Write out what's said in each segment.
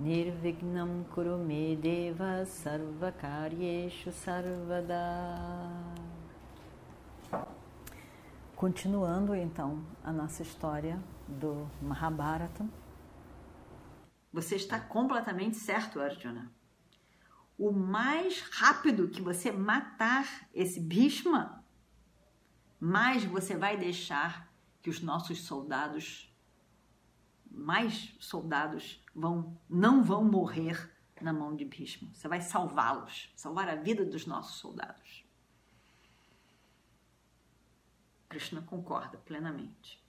Nirvignam Kurume Deva Sarvakaryeshu Sarvada Continuando então a nossa história do Mahabharata. Você está completamente certo, Arjuna. O mais rápido que você matar esse Bhishma, mais você vai deixar que os nossos soldados mais soldados vão não vão morrer na mão de Bhishma. Você vai salvá-los, salvar a vida dos nossos soldados. Krishna concorda plenamente.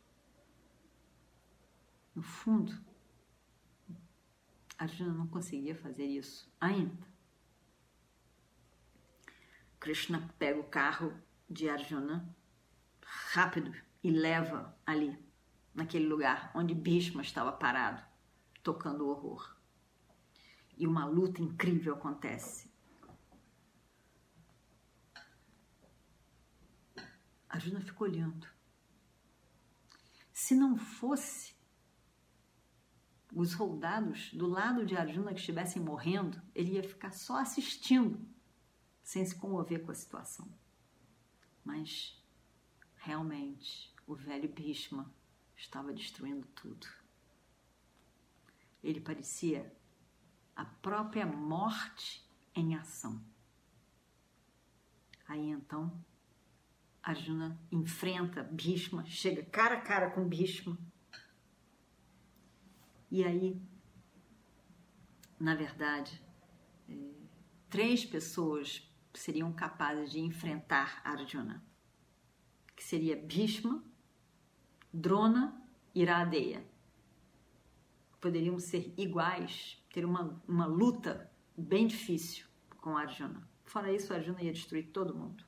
No fundo, Arjuna não conseguia fazer isso ainda. Krishna pega o carro de Arjuna rápido e leva ali naquele lugar onde Bhishma estava parado, tocando o horror. E uma luta incrível acontece. Arjuna ficou olhando. Se não fosse os soldados do lado de Arjuna que estivessem morrendo, ele ia ficar só assistindo, sem se comover com a situação. Mas realmente o velho Bhishma estava destruindo tudo. Ele parecia a própria morte em ação. Aí então, Arjuna enfrenta Bhishma, chega cara a cara com Bhishma. E aí, na verdade, é, três pessoas seriam capazes de enfrentar Arjuna, que seria Bhishma, Drona e Iradeya. Poderiam ser iguais, ter uma, uma luta bem difícil com Arjuna. Fora isso, Arjuna ia destruir todo mundo.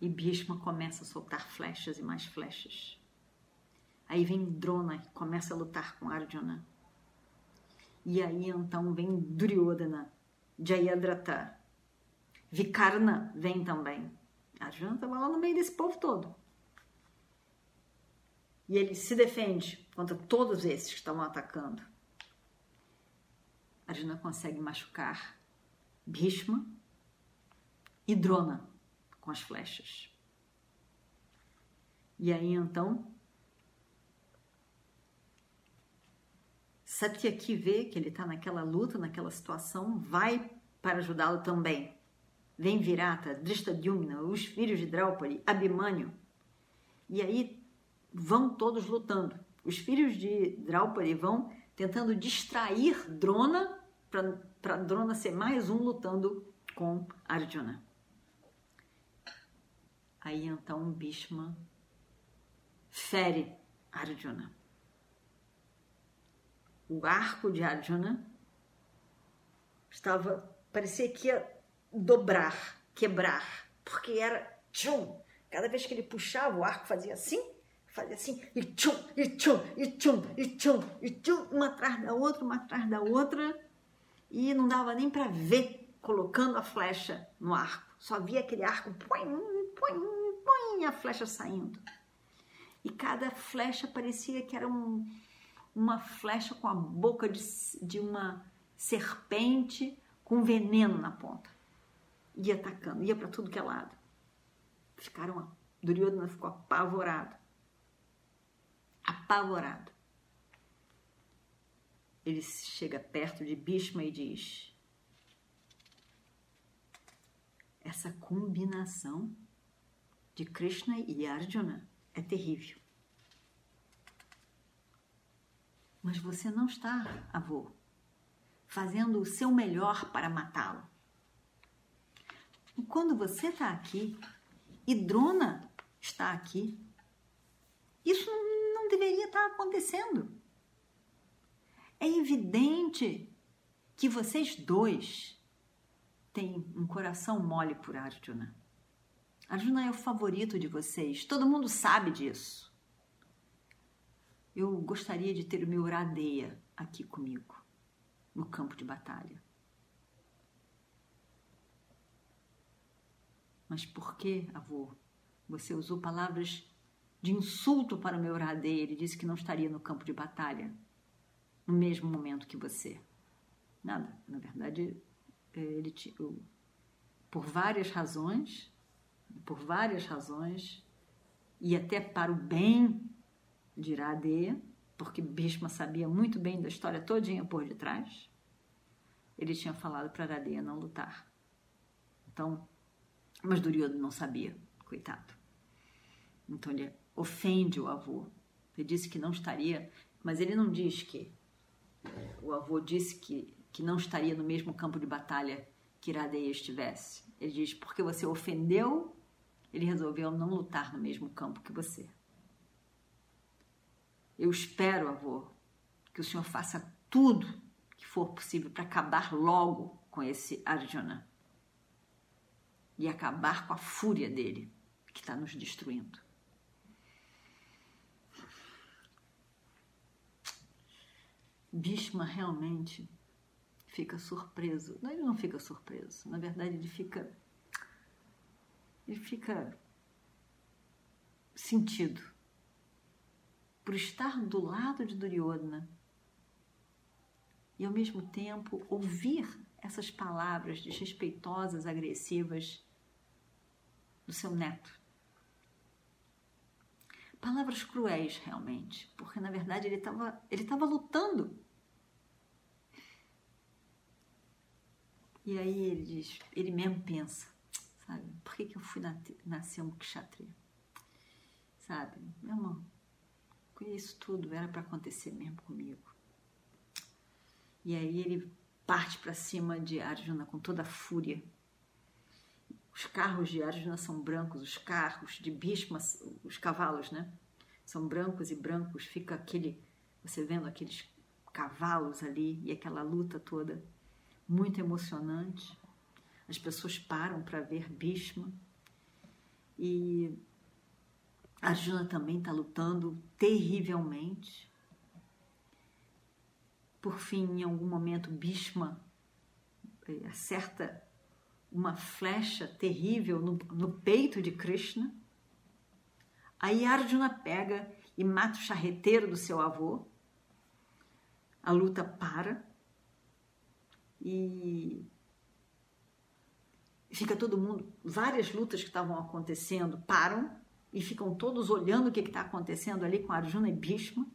E Bhishma começa a soltar flechas e mais flechas. Aí vem Drona, que começa a lutar com Arjuna. E aí então vem Duryodhana, Jayadratha. Vikarna vem também. Arjuna estava lá no meio desse povo todo e ele se defende contra todos esses que estão atacando. Arjuna consegue machucar Bhishma e Drona com as flechas. E aí então Satyaki vê que ele está naquela luta, naquela situação, vai para ajudá-lo também. Vem Virata, Drishtadyumna, os filhos de Draupadi, Abhimanyu. E aí vão todos lutando. Os filhos de Draupadi vão tentando distrair Drona para Drona ser mais um lutando com Arjuna. Aí então Bhishma fere Arjuna. O arco de Arjuna estava parecia que ia dobrar, quebrar, porque era tchum. Cada vez que ele puxava o arco fazia assim fazia assim, e tchum, e tchum, e tchum, e tchum, e tchum, uma atrás da outra, uma atrás da outra, e não dava nem para ver colocando a flecha no arco. Só via aquele arco, põe, põe, põe, a flecha saindo. E cada flecha parecia que era um, uma flecha com a boca de, de uma serpente com veneno na ponta. Ia atacando, ia para tudo que é lado. Ficaram, Duryodhana ficou apavorado apavorado. Ele chega perto de Bhishma e diz: Essa combinação de Krishna e Arjuna é terrível. Mas você não está, avô, fazendo o seu melhor para matá-lo. Quando você está aqui e Drona está aqui, isso não deveria estar acontecendo. É evidente que vocês dois têm um coração mole por Arjuna. Arjuna é o favorito de vocês, todo mundo sabe disso. Eu gostaria de ter o meu Radeia aqui comigo, no campo de batalha. Mas por que, avô, você usou palavras de insulto para o meu Radeia? Ele disse que não estaria no campo de batalha no mesmo momento que você. Nada, na verdade, ele por várias razões, por várias razões, e até para o bem de Iradeia, porque Bhishma sabia muito bem da história todinha por detrás, ele tinha falado para Iradeia não lutar. Então, mas Duryodhana não sabia, coitado. Então ele ofende o avô. Ele disse que não estaria, mas ele não diz que o avô disse que, que não estaria no mesmo campo de batalha que Iradeia estivesse. Ele diz, porque você ofendeu, ele resolveu não lutar no mesmo campo que você. Eu espero, avô, que o senhor faça tudo que for possível para acabar logo com esse Arjuna e acabar com a fúria dele que está nos destruindo. Bhishma realmente fica surpreso. Não, ele não fica surpreso. Na verdade, ele fica. Ele fica sentido por estar do lado de Duryodhana e ao mesmo tempo ouvir essas palavras desrespeitosas, agressivas do seu neto. Palavras cruéis, realmente, porque na verdade ele estava ele tava lutando. E aí ele diz, ele mesmo pensa, sabe, por que, que eu fui nascer um kshatriya? Sabe, meu irmão, isso tudo era para acontecer mesmo comigo. E aí ele parte para cima de Arjuna com toda a fúria os carros de Arjuna são brancos, os carros de Bhishma, os cavalos, né? São brancos e brancos, fica aquele, você vendo aqueles cavalos ali e aquela luta toda, muito emocionante. As pessoas param para ver Bhishma e Arjuna também está lutando terrivelmente. Por fim, em algum momento, Bhishma eh, acerta uma flecha terrível no, no peito de Krishna. Aí Arjuna pega e mata o charreteiro do seu avô. A luta para e fica todo mundo, várias lutas que estavam acontecendo param e ficam todos olhando o que está acontecendo ali com Arjuna e Bhishma.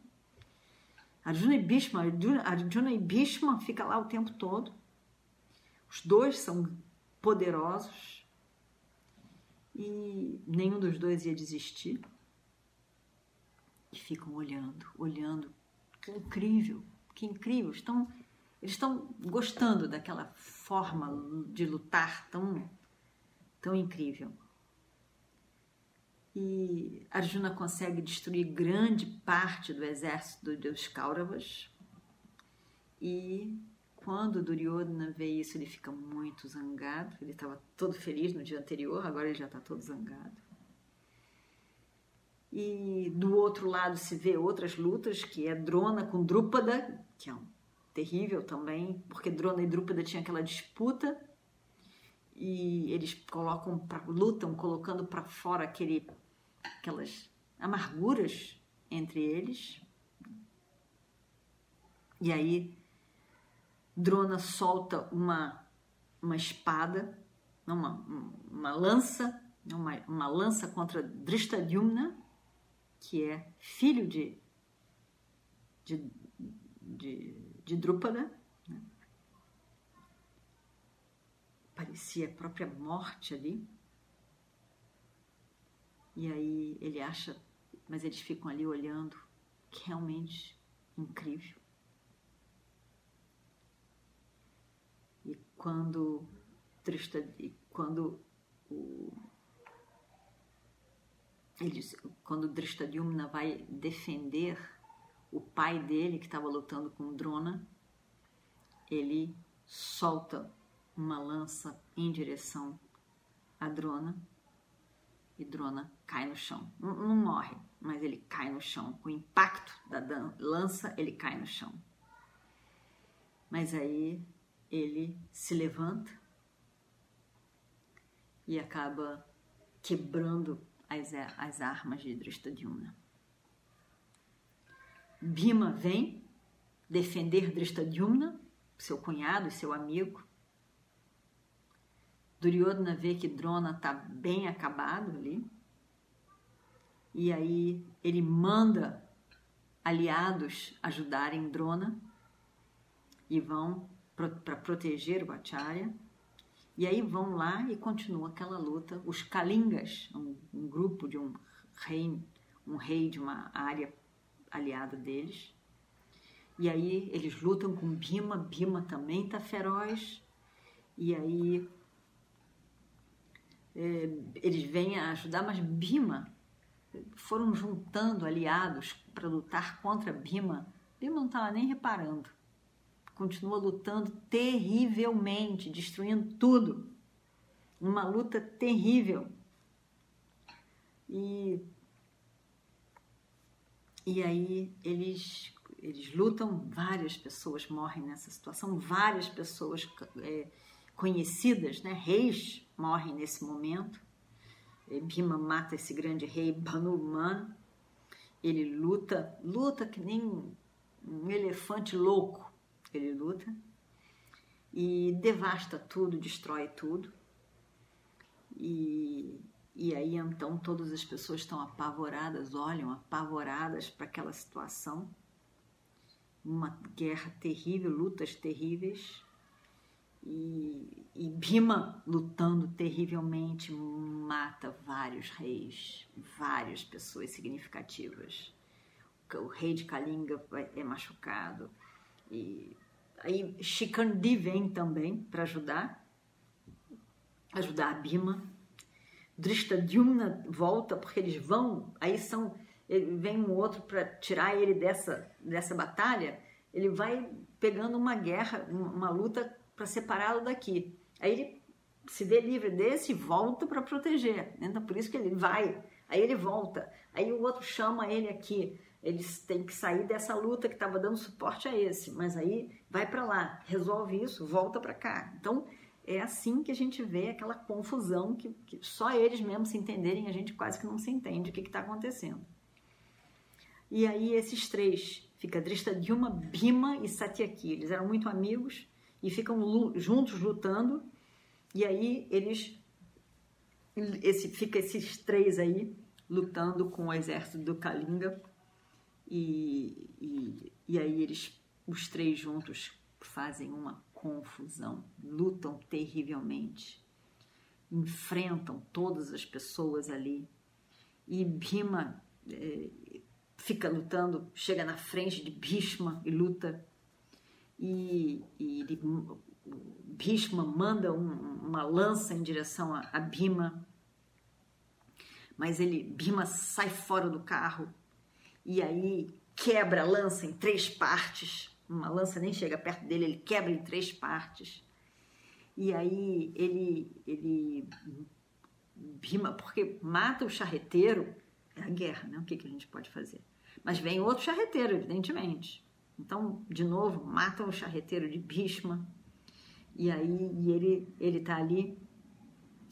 Arjuna e Bhishma, Arjuna, Arjuna e Bhishma fica lá o tempo todo. Os dois são poderosos e nenhum dos dois ia desistir. E ficam olhando, olhando. Que incrível, que incrível. Estão, eles estão gostando daquela forma de lutar tão, tão incrível. E Arjuna consegue destruir grande parte do exército dos Kauravas e quando Duryodhana vê isso, ele fica muito zangado. Ele estava todo feliz no dia anterior, agora ele já está todo zangado. E do outro lado se vê outras lutas, que é Drona com Drúpada, que é um terrível também, porque Drona e Drúpada tinham aquela disputa e eles colocam pra, lutam colocando para fora aquele aquelas amarguras entre eles. E aí Drona solta uma, uma espada, uma, uma lança, uma, uma lança contra Drishtadyumna, que é filho de, de, de, de Drúpada. Né? Parecia a própria morte ali. E aí ele acha, mas eles ficam ali olhando, que realmente incrível. Quando Trista, quando o ele, quando Drishtadyumna vai defender o pai dele que estava lutando com Drona, ele solta uma lança em direção a Drona e Drona cai no chão. Não, não morre, mas ele cai no chão. Com o impacto da lança, ele cai no chão. Mas aí ele se levanta e acaba quebrando as, as armas de Drishtadyumna. Bhima vem defender Drishtadyumna, seu cunhado e seu amigo, Duryodhana vê que Drona está bem acabado ali. E aí ele manda aliados ajudarem Drona e vão para proteger o Acharya. E aí vão lá e continua aquela luta. Os Kalingas, um, um grupo de um rei, um rei de uma área aliada deles. E aí eles lutam com Bima, Bima também está feroz. E aí é, eles vêm a ajudar, mas Bima foram juntando aliados para lutar contra Bima. Bima não estava nem reparando. Continua lutando terrivelmente, destruindo tudo. Uma luta terrível. E, e aí eles, eles lutam, várias pessoas morrem nessa situação, várias pessoas é, conhecidas, né, reis morrem nesse momento. Bhima mata esse grande rei Banuman. Ele luta, luta que nem um elefante louco. Ele luta e devasta tudo, destrói tudo. E, e aí então todas as pessoas estão apavoradas, olham apavoradas para aquela situação. Uma guerra terrível, lutas terríveis e, e Bima lutando terrivelmente mata vários reis, várias pessoas significativas. O rei de Kalinga é machucado. E aí Shikandi vem também para ajudar, ajudar a Bima. Drishtadyumna volta porque eles vão, aí são, vem um outro para tirar ele dessa, dessa batalha. Ele vai pegando uma guerra, uma luta para separá-lo daqui. Aí ele se vê livre desse e volta para proteger. Então, por isso que ele vai. Aí ele volta. Aí o outro chama ele aqui. Eles têm que sair dessa luta que estava dando suporte a esse. Mas aí vai para lá, resolve isso, volta para cá. Então, é assim que a gente vê aquela confusão que, que, só eles mesmos se entenderem, a gente quase que não se entende o que está acontecendo. E aí esses três, fica Drishtadyuma, Bhima e Satyaki, eles eram muito amigos, e ficam juntos lutando. E aí eles esse fica esses três aí lutando com o exército do Kalinga e, e, e aí eles os três juntos fazem uma confusão, lutam terrivelmente, enfrentam todas as pessoas ali. E Bhima é, fica lutando, chega na frente de Bhishma e luta. E, e ele, Bhishma manda um, uma lança em direção a, a Bhima, mas ele Bhima sai fora do carro e aí quebra a lança em três partes. Uma lança nem chega perto dele, ele quebra em três partes. E aí ele ele Bhima, porque mata o charreteiro, é a guerra, né? O que, que a gente pode fazer? Mas vem outro charreteiro, evidentemente. Então, de novo, matam o charreteiro de Bhishma. E aí e ele ele tá ali,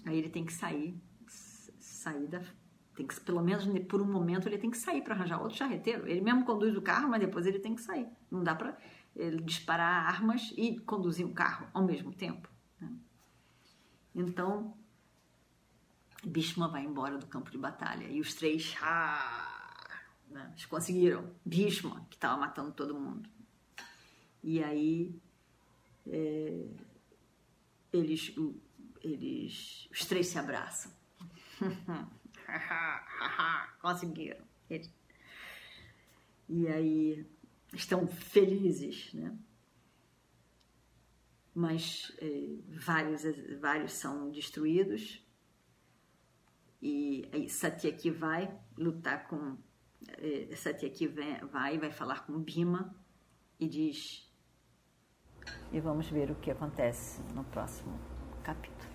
aí ele tem que sair, sair da tem que pelo menos por um momento ele tem que sair para arranjar outro charreteiro. Ele mesmo conduz o carro, mas depois ele tem que sair. Não dá para disparar armas e conduzir um carro ao mesmo tempo. Né? Então, Bhishma vai embora do campo de batalha e os três ah, né? Eles conseguiram. Bhishma, que estava matando todo mundo. E aí é, eles, eles, os três se abraçam. Conseguiram. E aí estão felizes, né? Mas é, vários, vários são destruídos. E aí Satyaki vai lutar com Satyaki vai e vai falar com Bima e diz: E vamos ver o que acontece no próximo capítulo.